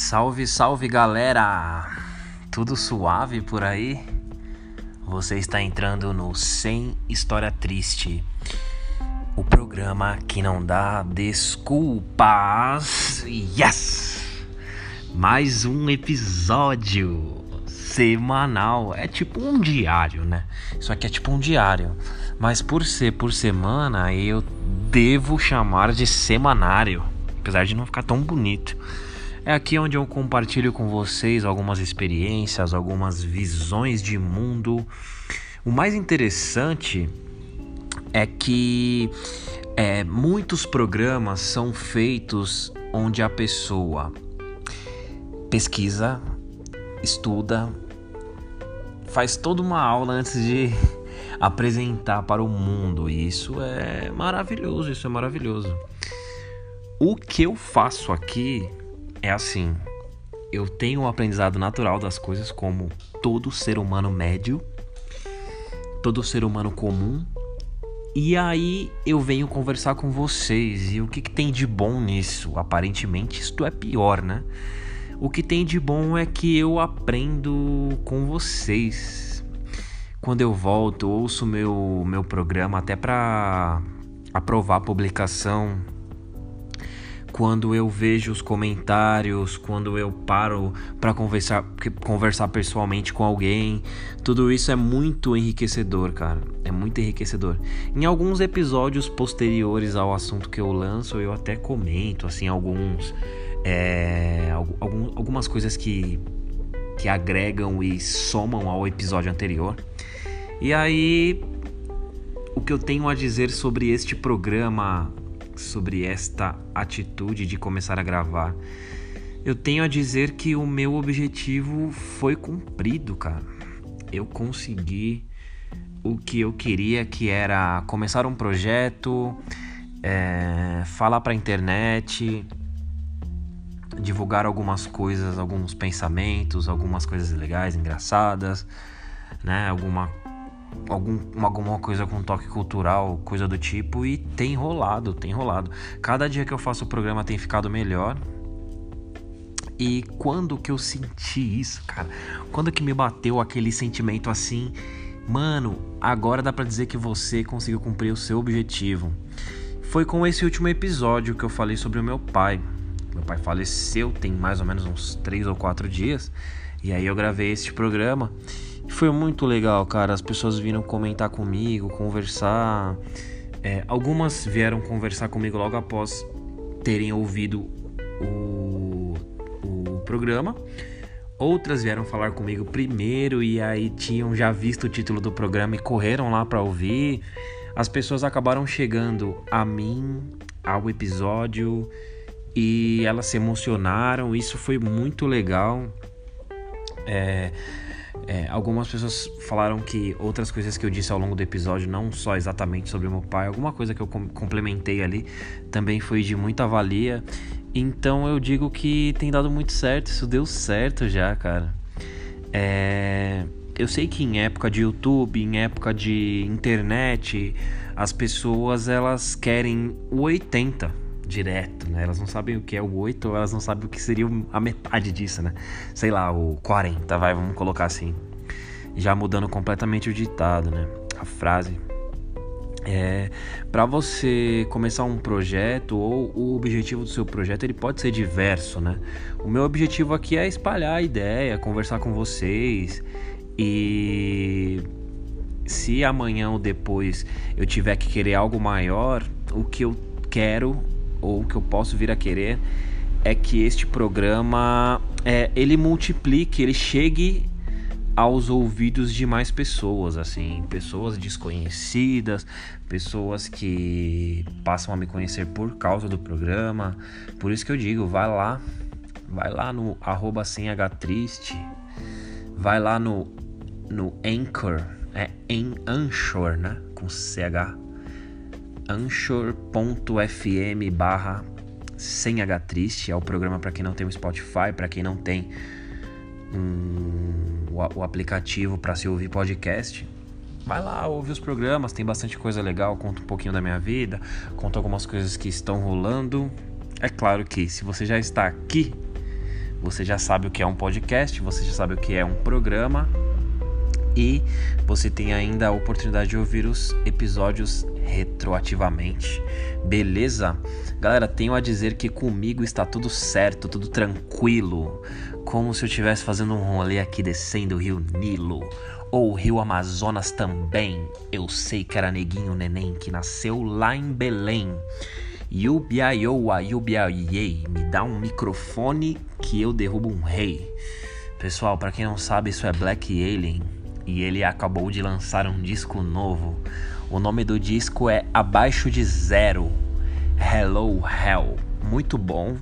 Salve, salve galera! Tudo suave por aí? Você está entrando no Sem História Triste, o programa que não dá desculpas. Yes! Mais um episódio semanal. É tipo um diário, né? Isso aqui é tipo um diário. Mas por ser por semana, eu devo chamar de semanário. Apesar de não ficar tão bonito. É aqui onde eu compartilho com vocês algumas experiências, algumas visões de mundo. O mais interessante é que é, muitos programas são feitos onde a pessoa pesquisa, estuda, faz toda uma aula antes de apresentar para o mundo. E isso é maravilhoso, isso é maravilhoso. O que eu faço aqui é assim: eu tenho um aprendizado natural das coisas, como todo ser humano médio, todo ser humano comum. E aí eu venho conversar com vocês. E o que, que tem de bom nisso? Aparentemente, isto é pior, né? O que tem de bom é que eu aprendo com vocês. Quando eu volto, ouço meu meu programa até para aprovar a publicação quando eu vejo os comentários, quando eu paro para conversar, conversar pessoalmente com alguém, tudo isso é muito enriquecedor, cara. É muito enriquecedor. Em alguns episódios posteriores ao assunto que eu lanço, eu até comento assim alguns, é, algum, algumas coisas que que agregam e somam ao episódio anterior. E aí, o que eu tenho a dizer sobre este programa sobre esta atitude de começar a gravar. Eu tenho a dizer que o meu objetivo foi cumprido, cara. Eu consegui o que eu queria, que era começar um projeto, é, falar para a internet, divulgar algumas coisas, alguns pensamentos, algumas coisas legais, engraçadas, né? Alguma algum, alguma coisa com toque cultural, coisa do tipo, e tem rolado, tem rolado. Cada dia que eu faço o programa tem ficado melhor. E quando que eu senti isso, cara? Quando que me bateu aquele sentimento assim, mano, agora dá para dizer que você conseguiu cumprir o seu objetivo. Foi com esse último episódio que eu falei sobre o meu pai. Meu pai faleceu tem mais ou menos uns 3 ou 4 dias. E aí eu gravei este programa foi muito legal, cara. As pessoas viram comentar comigo, conversar. É, algumas vieram conversar comigo logo após terem ouvido o, o programa. Outras vieram falar comigo primeiro e aí tinham já visto o título do programa e correram lá para ouvir. As pessoas acabaram chegando a mim, ao episódio e elas se emocionaram. Isso foi muito legal. É, é, algumas pessoas falaram que outras coisas que eu disse ao longo do episódio, não só exatamente sobre meu pai, alguma coisa que eu complementei ali também foi de muita valia. Então eu digo que tem dado muito certo, isso deu certo já, cara. É, eu sei que em época de YouTube, em época de internet, as pessoas elas querem o 80 direto, né? Elas não sabem o que é o 8, ou elas não sabem o que seria a metade disso, né? Sei lá, o 40, vai, vamos colocar assim. Já mudando completamente o ditado, né? A frase. É, para você começar um projeto ou o objetivo do seu projeto ele pode ser diverso, né? O meu objetivo aqui é espalhar a ideia, conversar com vocês e se amanhã ou depois eu tiver que querer algo maior, o que eu quero ou que eu posso vir a querer é que este programa é, ele multiplique, ele chegue aos ouvidos de mais pessoas, assim, pessoas desconhecidas, pessoas que passam a me conhecer por causa do programa. Por isso que eu digo, vai lá, vai lá no arroba sem triste, vai lá no, no Anchor, é em Anchor, né, com CH anchor.fm barra sem H triste, é o programa para quem não tem o Spotify, para quem não tem um, o, o aplicativo para se ouvir podcast. Vai lá, ouve os programas, tem bastante coisa legal, conta um pouquinho da minha vida, conta algumas coisas que estão rolando. É claro que se você já está aqui, você já sabe o que é um podcast, você já sabe o que é um programa e você tem ainda a oportunidade de ouvir os episódios retroativamente. Beleza? Galera, tenho a dizer que comigo está tudo certo, tudo tranquilo, como se eu estivesse fazendo um rolê aqui descendo o Rio Nilo ou o Rio Amazonas também. Eu sei que era neguinho neném que nasceu lá em Belém. Yubiaioa, yubiaiei, me dá um microfone que eu derrubo um rei. Pessoal, para quem não sabe, isso é Black Alien e ele acabou de lançar um disco novo. O nome do disco é Abaixo de Zero. Hello Hell. Muito bom.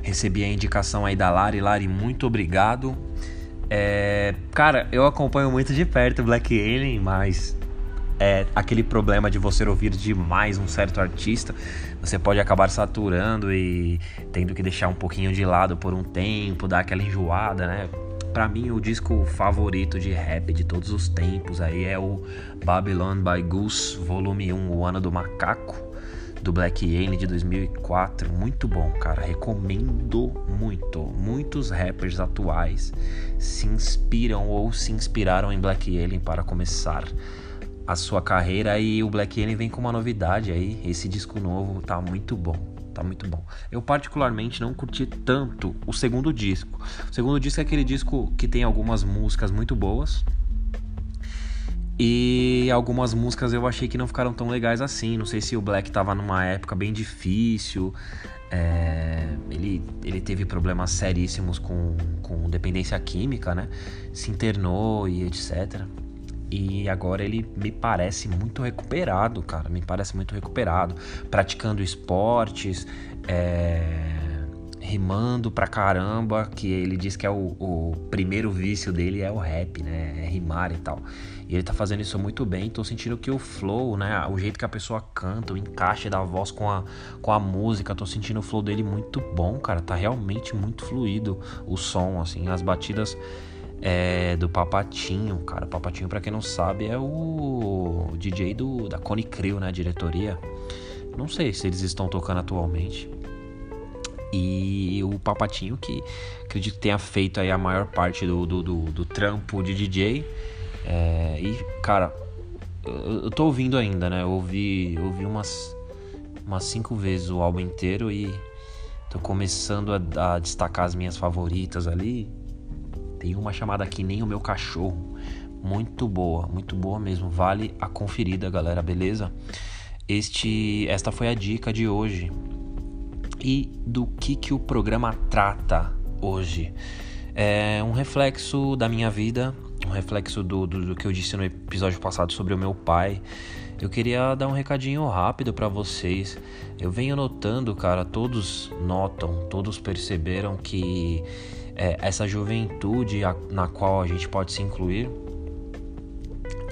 Recebi a indicação aí da Lari. Lari, muito obrigado. É, cara, eu acompanho muito de perto Black Alien, mas é aquele problema de você ouvir demais um certo artista, você pode acabar saturando e tendo que deixar um pouquinho de lado por um tempo, dar aquela enjoada, né? Para mim, o disco favorito de rap de todos os tempos aí é o Babylon by Goose, volume 1, O Ano do Macaco, do Black Alien de 2004. Muito bom, cara. Recomendo muito. Muitos rappers atuais se inspiram ou se inspiraram em Black Alien para começar a sua carreira e o Black Alien vem com uma novidade aí. Esse disco novo tá muito bom. Tá muito bom. Eu particularmente não curti tanto o segundo disco. O segundo disco é aquele disco que tem algumas músicas muito boas. E algumas músicas eu achei que não ficaram tão legais assim. Não sei se o Black tava numa época bem difícil. É, ele, ele teve problemas seríssimos com, com dependência química, né? Se internou e etc. E agora ele me parece muito recuperado, cara. Me parece muito recuperado. Praticando esportes, é... rimando pra caramba. Que ele diz que é o, o, primeiro vício dele é o rap, né? É rimar e tal. E ele tá fazendo isso muito bem. Tô sentindo que o flow, né? O jeito que a pessoa canta, o encaixe da voz com a, com a música. Tô sentindo o flow dele muito bom, cara. Tá realmente muito fluido o som, assim. As batidas é, do Papatinho, cara. Papatinho, para quem não sabe, é o DJ do, da Cone Crew, né? Diretoria. Não sei se eles estão tocando atualmente. E o Papatinho, que acredito que tenha feito aí a maior parte do, do, do, do trampo de DJ. É, e, cara, eu, eu tô ouvindo ainda, né? Eu ouvi, eu ouvi umas, umas cinco vezes o álbum inteiro e tô começando a, a destacar as minhas favoritas ali. Tem uma chamada aqui Nem o Meu Cachorro. Muito boa, muito boa mesmo. Vale a conferida, galera, beleza? Este, esta foi a dica de hoje. E do que, que o programa trata hoje? É um reflexo da minha vida, um reflexo do, do, do que eu disse no episódio passado sobre o meu pai. Eu queria dar um recadinho rápido para vocês. Eu venho notando, cara, todos notam, todos perceberam que é, essa juventude a, na qual a gente pode se incluir,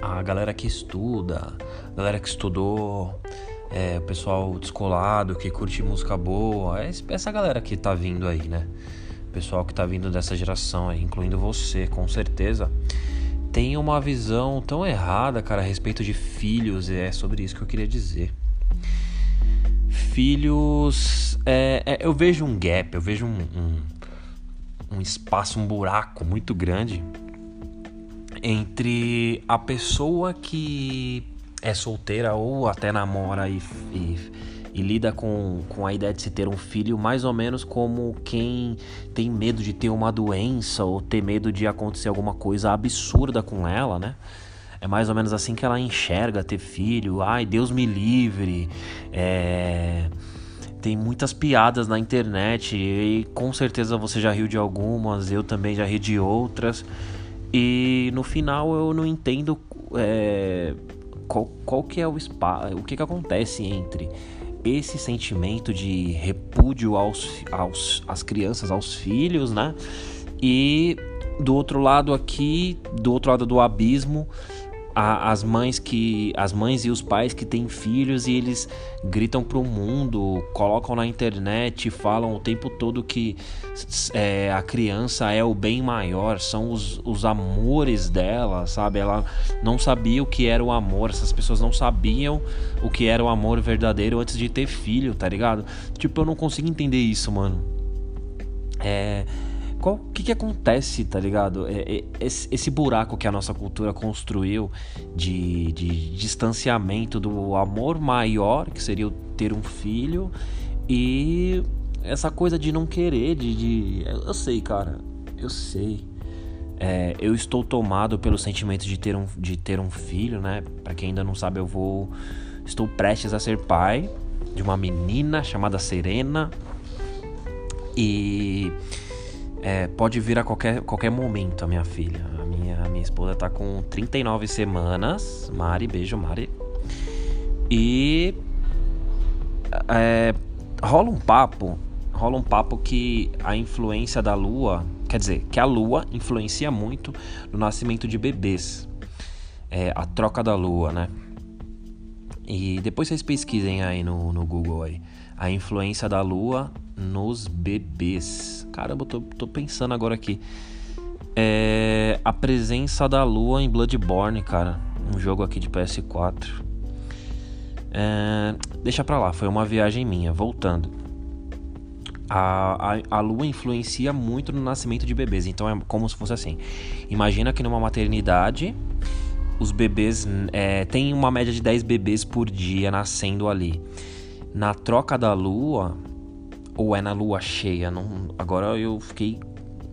a galera que estuda, a galera que estudou, é, o pessoal descolado, que curte música boa, é essa galera que tá vindo aí, né? O pessoal que tá vindo dessa geração aí, incluindo você, com certeza, tem uma visão tão errada, cara, a respeito de filhos, é sobre isso que eu queria dizer. Filhos. É, é, eu vejo um gap, eu vejo um, um um espaço, um buraco muito grande entre a pessoa que é solteira ou até namora e, e, e, lida com, com a ideia de se ter um filho, mais ou menos como quem tem medo de ter uma doença ou ter medo de acontecer alguma coisa absurda com ela, né? É mais ou menos assim que ela enxerga ter filho. Ai, Deus me livre. É tem muitas piadas na internet e com certeza você já riu de algumas, eu também já ri de outras. E no final eu não entendo é, qual, qual que é o espaço, o que, que acontece entre esse sentimento de repúdio aos, aos às crianças, aos filhos, né? E do outro lado aqui, do outro lado do abismo, a, as mães que as mães e os pais que têm filhos e eles gritam pro mundo, colocam na internet, falam o tempo todo que é, a criança é o bem maior, são os, os amores dela, sabe? Ela não sabia o que era o amor, essas pessoas não sabiam o que era o amor verdadeiro antes de ter filho, tá ligado? Tipo, eu não consigo entender isso, mano. É, qual que, que acontece, tá ligado? É, é, esse, buraco que a nossa cultura construiu de, de distanciamento do amor maior, que seria ter um filho, e essa coisa de não querer, de. de eu sei, cara, eu sei. É, eu estou tomado pelo sentimento de ter um, de ter um filho, né? Para quem ainda não sabe, eu vou. Estou prestes a ser pai de uma menina chamada Serena. E é, pode vir a qualquer, qualquer momento a minha filha. A minha, a minha esposa tá com 39 semanas. Mari, beijo, Mari. E. É, rola um papo. Rola um papo que a influência da lua. Quer dizer, que a lua influencia muito no nascimento de bebês. É, a troca da lua, né? E depois vocês pesquisem aí no, no Google aí. A influência da lua nos bebês. Caramba, eu tô, tô pensando agora aqui. É, a presença da lua em Bloodborne, cara. Um jogo aqui de PS4. É, deixa pra lá, foi uma viagem minha. Voltando. A, a, a, lua influencia muito no nascimento de bebês. Então é como se fosse assim. Imagina que numa maternidade os bebês é, tem uma média de 10 bebês por dia nascendo ali. Na troca da lua, ou é na lua cheia, não, agora eu fiquei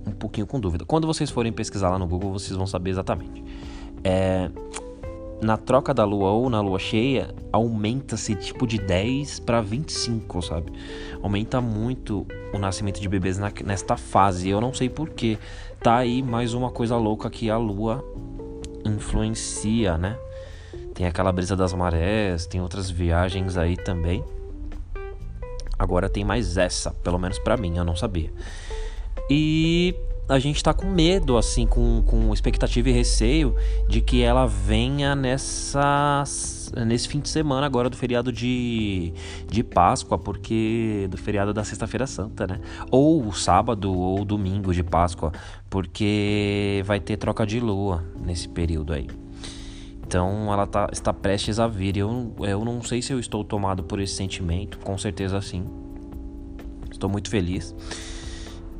um pouquinho com dúvida. Quando vocês forem pesquisar lá no Google, vocês vão saber exatamente. É, na troca da lua ou na lua cheia, aumenta-se tipo de 10 para 25, sabe? Aumenta muito o nascimento de bebês na, nesta fase. Eu não sei porquê. Tá aí mais uma coisa louca que a lua influencia, né? Tem aquela brisa das marés, tem outras viagens aí também. Agora tem mais essa, pelo menos para mim, eu não sabia. E a gente tá com medo, assim, com, com expectativa e receio de que ela venha nessa, nesse fim de semana agora do feriado de, de Páscoa, porque. do feriado da Sexta-feira Santa, né? Ou sábado ou domingo de Páscoa, porque vai ter troca de lua nesse período aí. Então ela tá, está prestes a vir. Eu, eu não sei se eu estou tomado por esse sentimento, com certeza sim. Estou muito feliz.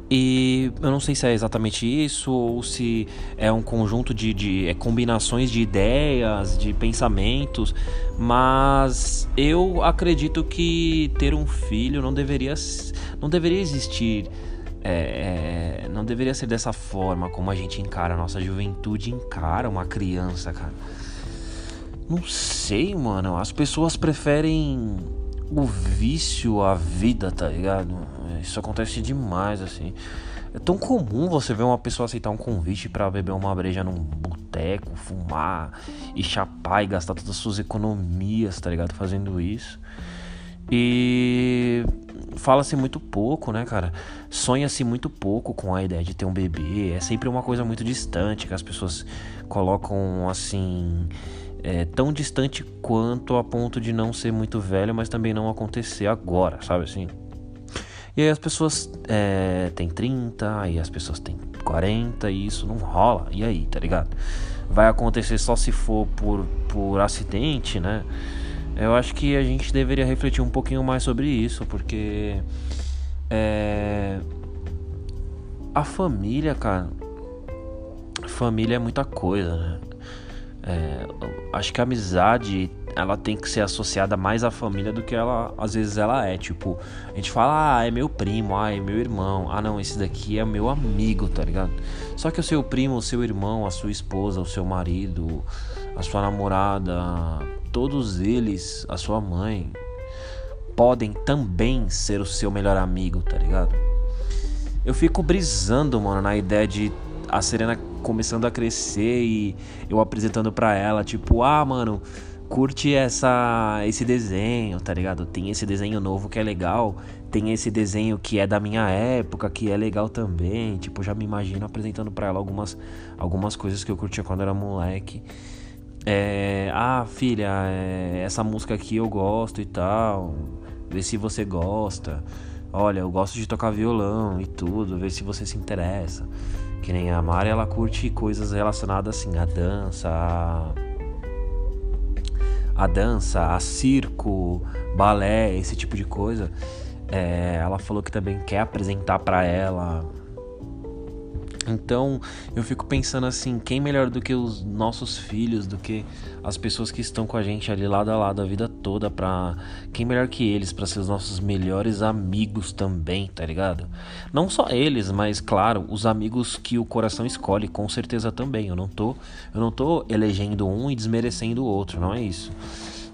E eu não sei se é exatamente isso ou se é um conjunto de, de é combinações de ideias, de pensamentos, mas eu acredito que ter um filho não deveria, não deveria existir é, é, não deveria ser dessa forma como a gente encara, a nossa juventude encara uma criança, cara. Não sei, mano. As pessoas preferem o vício à vida, tá ligado? Isso acontece demais, assim. É tão comum você ver uma pessoa aceitar um convite para beber uma breja num boteco, fumar e chapar e gastar todas as suas economias, tá ligado? Fazendo isso. E fala-se muito pouco, né, cara? Sonha-se muito pouco com a ideia de ter um bebê. É sempre uma coisa muito distante que as pessoas colocam assim é, tão distante quanto a ponto de não ser muito velho, mas também não acontecer agora, sabe assim? E aí as pessoas é, têm 30, aí as pessoas têm 40 e isso não rola. E aí, tá ligado? Vai acontecer só se for por, por acidente, né? Eu acho que a gente deveria refletir um pouquinho mais sobre isso, porque é, a família, cara, família é muita coisa, né? É, acho que a amizade ela tem que ser associada mais à família do que ela às vezes ela é. Tipo, a gente fala, ah, é meu primo, ah, é meu irmão, ah, não, esse daqui é meu amigo, tá ligado? Só que o seu primo, o seu irmão, a sua esposa, o seu marido, a sua namorada, todos eles, a sua mãe, podem também ser o seu melhor amigo, tá ligado? Eu fico brisando, mano, na ideia de a Serena começando a crescer e eu apresentando para ela, tipo, ah, mano, curte essa esse desenho, tá ligado? Tem esse desenho novo que é legal, tem esse desenho que é da minha época, que é legal também. Tipo, já me imagino apresentando para ela algumas algumas coisas que eu curtia quando era moleque. É, ah, filha, é, essa música aqui eu gosto e tal. Vê se você gosta. Olha, eu gosto de tocar violão e tudo, vê se você se interessa. Que nem a Mari, ela curte coisas relacionadas assim a dança, a, a dança, a circo, balé, esse tipo de coisa. É, ela falou que também quer apresentar para ela então eu fico pensando assim, quem melhor do que os nossos filhos, do que as pessoas que estão com a gente ali lado a lado a vida toda para quem melhor que eles para ser os nossos melhores amigos também, tá ligado? Não só eles, mas claro, os amigos que o coração escolhe, com certeza também. Eu não tô, eu não tô elegendo um e desmerecendo o outro, não é isso.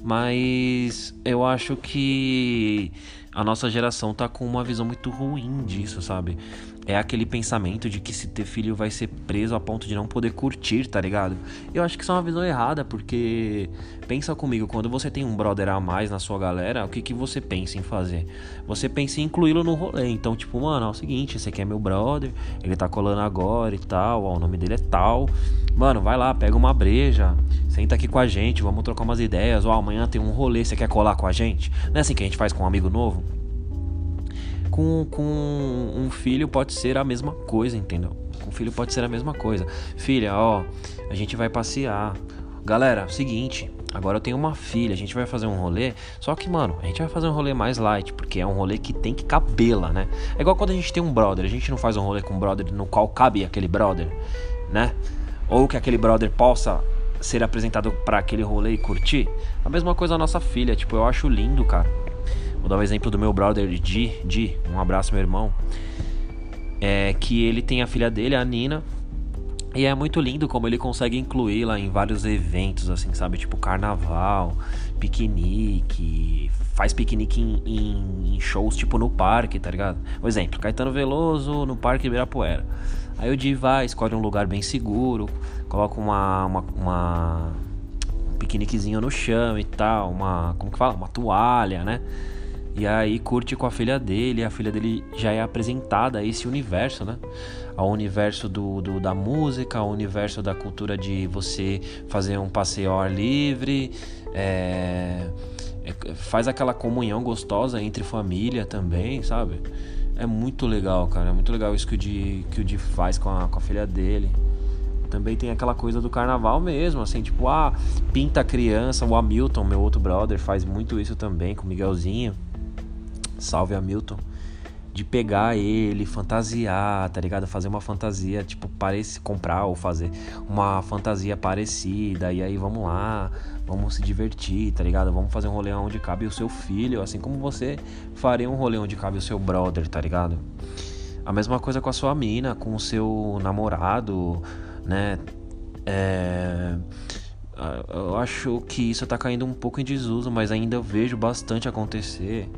Mas eu acho que a nossa geração tá com uma visão muito ruim disso, sabe? É aquele pensamento de que se ter filho vai ser preso a ponto de não poder curtir, tá ligado? Eu acho que isso é uma visão errada, porque pensa comigo, quando você tem um brother a mais na sua galera, o que, que você pensa em fazer? Você pensa em incluí-lo no rolê. Então, tipo, mano, é o seguinte, esse aqui é meu brother, ele tá colando agora e tal, ó, o nome dele é tal. Mano, vai lá, pega uma breja, senta aqui com a gente, vamos trocar umas ideias. Ó, amanhã tem um rolê, você quer colar com a gente? Não é assim que a gente faz com um amigo novo? Com, com um filho pode ser a mesma coisa, entendeu? Com filho pode ser a mesma coisa. Filha, ó, a gente vai passear. Galera, seguinte, agora eu tenho uma filha, a gente vai fazer um rolê. Só que, mano, a gente vai fazer um rolê mais light, porque é um rolê que tem que cabê-la, né? É igual quando a gente tem um brother, a gente não faz um rolê com um brother no qual cabe aquele brother, né? Ou que aquele brother possa ser apresentado para aquele rolê e curtir. A mesma coisa a nossa filha, tipo, eu acho lindo, cara Vou dar o um exemplo do meu brother Di, Di, um abraço meu irmão. É que ele tem a filha dele, a Nina, e é muito lindo como ele consegue incluí-la em vários eventos, assim, sabe? Tipo carnaval, piquenique, faz piquenique em, em, em, shows, tipo no parque, tá ligado? Por exemplo, Caetano Veloso no Parque Ibirapuera. Aí o Di vai, escolhe um lugar bem seguro, coloca uma, uma, uma um piqueniquezinho no chão e tal, uma, como que fala? Uma toalha, né? E aí curte com a filha dele, a filha dele já é apresentada a esse universo, né? Ao universo do, do, da música, ao universo da cultura de você fazer um passeio ao ar livre, é, é, faz aquela comunhão gostosa entre família também, sabe? É muito legal, cara. É muito legal isso que o Di, que o Di faz com a, com a filha dele. Também tem aquela coisa do carnaval mesmo, assim, tipo, ah, pinta a criança. O Hamilton, meu outro brother, faz muito isso também com o Miguelzinho salve Hamilton, de pegar ele, fantasiar, tá ligado? Fazer uma fantasia, tipo, parece comprar ou fazer uma fantasia parecida, e aí vamos lá, vamos se divertir, tá ligado? Vamos fazer um rolê onde cabe o seu filho, assim como você faria um rolê onde cabe o seu brother, tá ligado? A mesma coisa com a sua mina, com o seu namorado, né? É eu acho que isso tá caindo um pouco em desuso, mas ainda vejo bastante acontecer.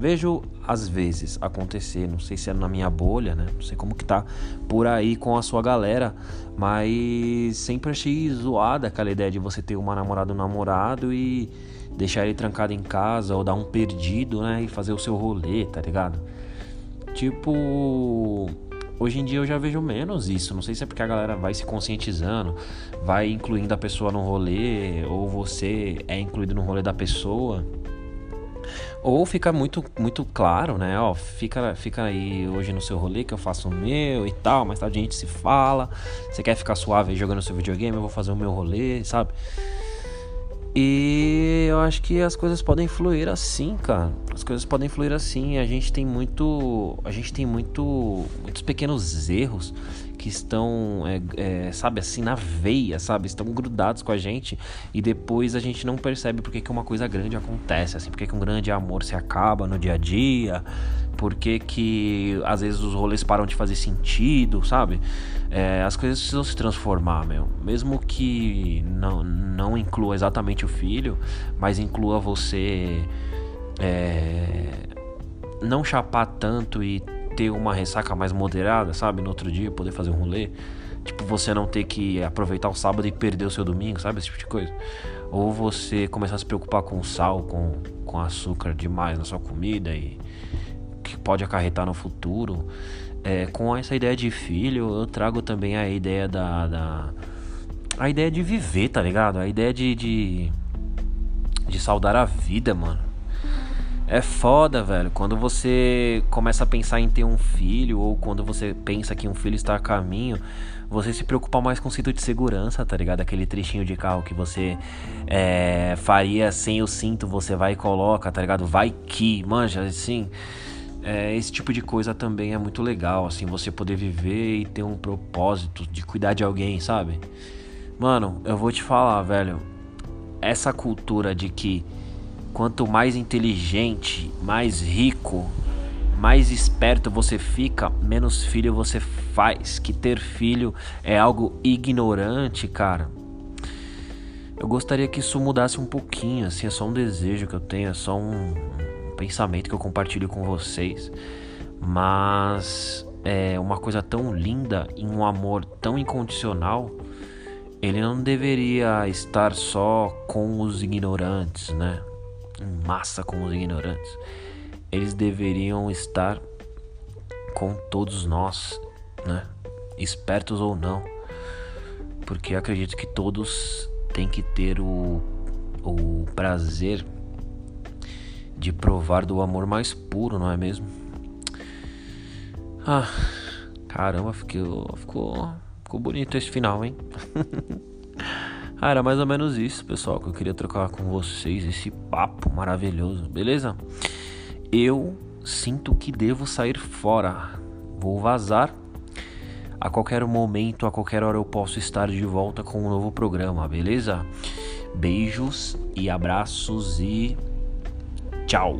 Vejo às vezes acontecer, não sei se é na minha bolha, né? Não sei como que tá por aí com a sua galera, mas sempre achei zoada aquela ideia de você ter uma namorada ou um namorado e deixar ele trancado em casa ou dar um perdido, né? E fazer o seu rolê, tá ligado? Tipo, hoje em dia eu já vejo menos isso. Não sei se é porque a galera vai se conscientizando, vai incluindo a pessoa no rolê, ou você é incluído no rolê da pessoa. Ou fica muito, muito claro, né? Ó, fica, fica aí hoje no seu rolê que eu faço o meu e tal, mais tarde a gente se fala. Você quer ficar suave jogando seu videogame? Eu vou fazer o meu rolê, sabe? E eu acho que as coisas podem fluir assim, cara. As coisas podem fluir assim. A gente tem muito, a gente tem muito, muitos pequenos erros que estão, é, é, sabe, assim na veia, sabe, estão grudados com a gente e depois a gente não percebe porque que uma coisa grande acontece, assim, porque que um grande amor se acaba no dia a dia, porque que às vezes os rolês param de fazer sentido, sabe? É, as coisas precisam se transformar, meu. Mesmo que não, não inclua exatamente o filho, mas inclua você é, não chapar tanto e ter uma ressaca mais moderada, sabe? No outro dia, poder fazer um rolê. Tipo, você não ter que aproveitar o sábado e perder o seu domingo, sabe? Esse tipo de coisa. Ou você começar a se preocupar com sal, com, com açúcar demais na sua comida e que pode acarretar no futuro. É, com essa ideia de filho, eu trago também a ideia da, da, A ideia de viver, tá ligado? A ideia de, de. de saudar a vida, mano. É foda, velho. Quando você começa a pensar em ter um filho, ou quando você pensa que um filho está a caminho, você se preocupa mais com o cinto de segurança, tá ligado? Aquele trechinho de carro que você é, faria sem o cinto, você vai e coloca, tá ligado? Vai que, manja, assim. é, esse tipo de coisa também é muito legal, assim, você poder viver e ter um propósito de cuidar de alguém, sabe? Mano, eu vou te falar, velho, essa cultura de que quanto mais inteligente, mais rico, mais esperto você fica, menos filho você faz. Que ter filho é algo ignorante, cara. Eu gostaria que isso mudasse um pouquinho, assim, é só um desejo que eu tenho, é só um, um pensamento que eu compartilho com vocês. Mas é uma coisa tão linda e um amor tão incondicional, ele não deveria estar só com os ignorantes, né? Em massa com os ignorantes. Eles deveriam estar com todos nós, né? Espertos ou não. Porque acredito que todos tem que ter o, o prazer de provar do amor mais puro, não é mesmo? Ah, caramba, ficou, ficou, ficou bonito esse final, hein? ah, era mais ou menos isso, pessoal, que eu queria trocar com vocês, esse papo maravilhoso, beleza? Eu sinto que devo sair fora. Vou vazar a qualquer momento, a qualquer hora eu posso estar de volta com um novo programa, beleza? Beijos e abraços e tchau.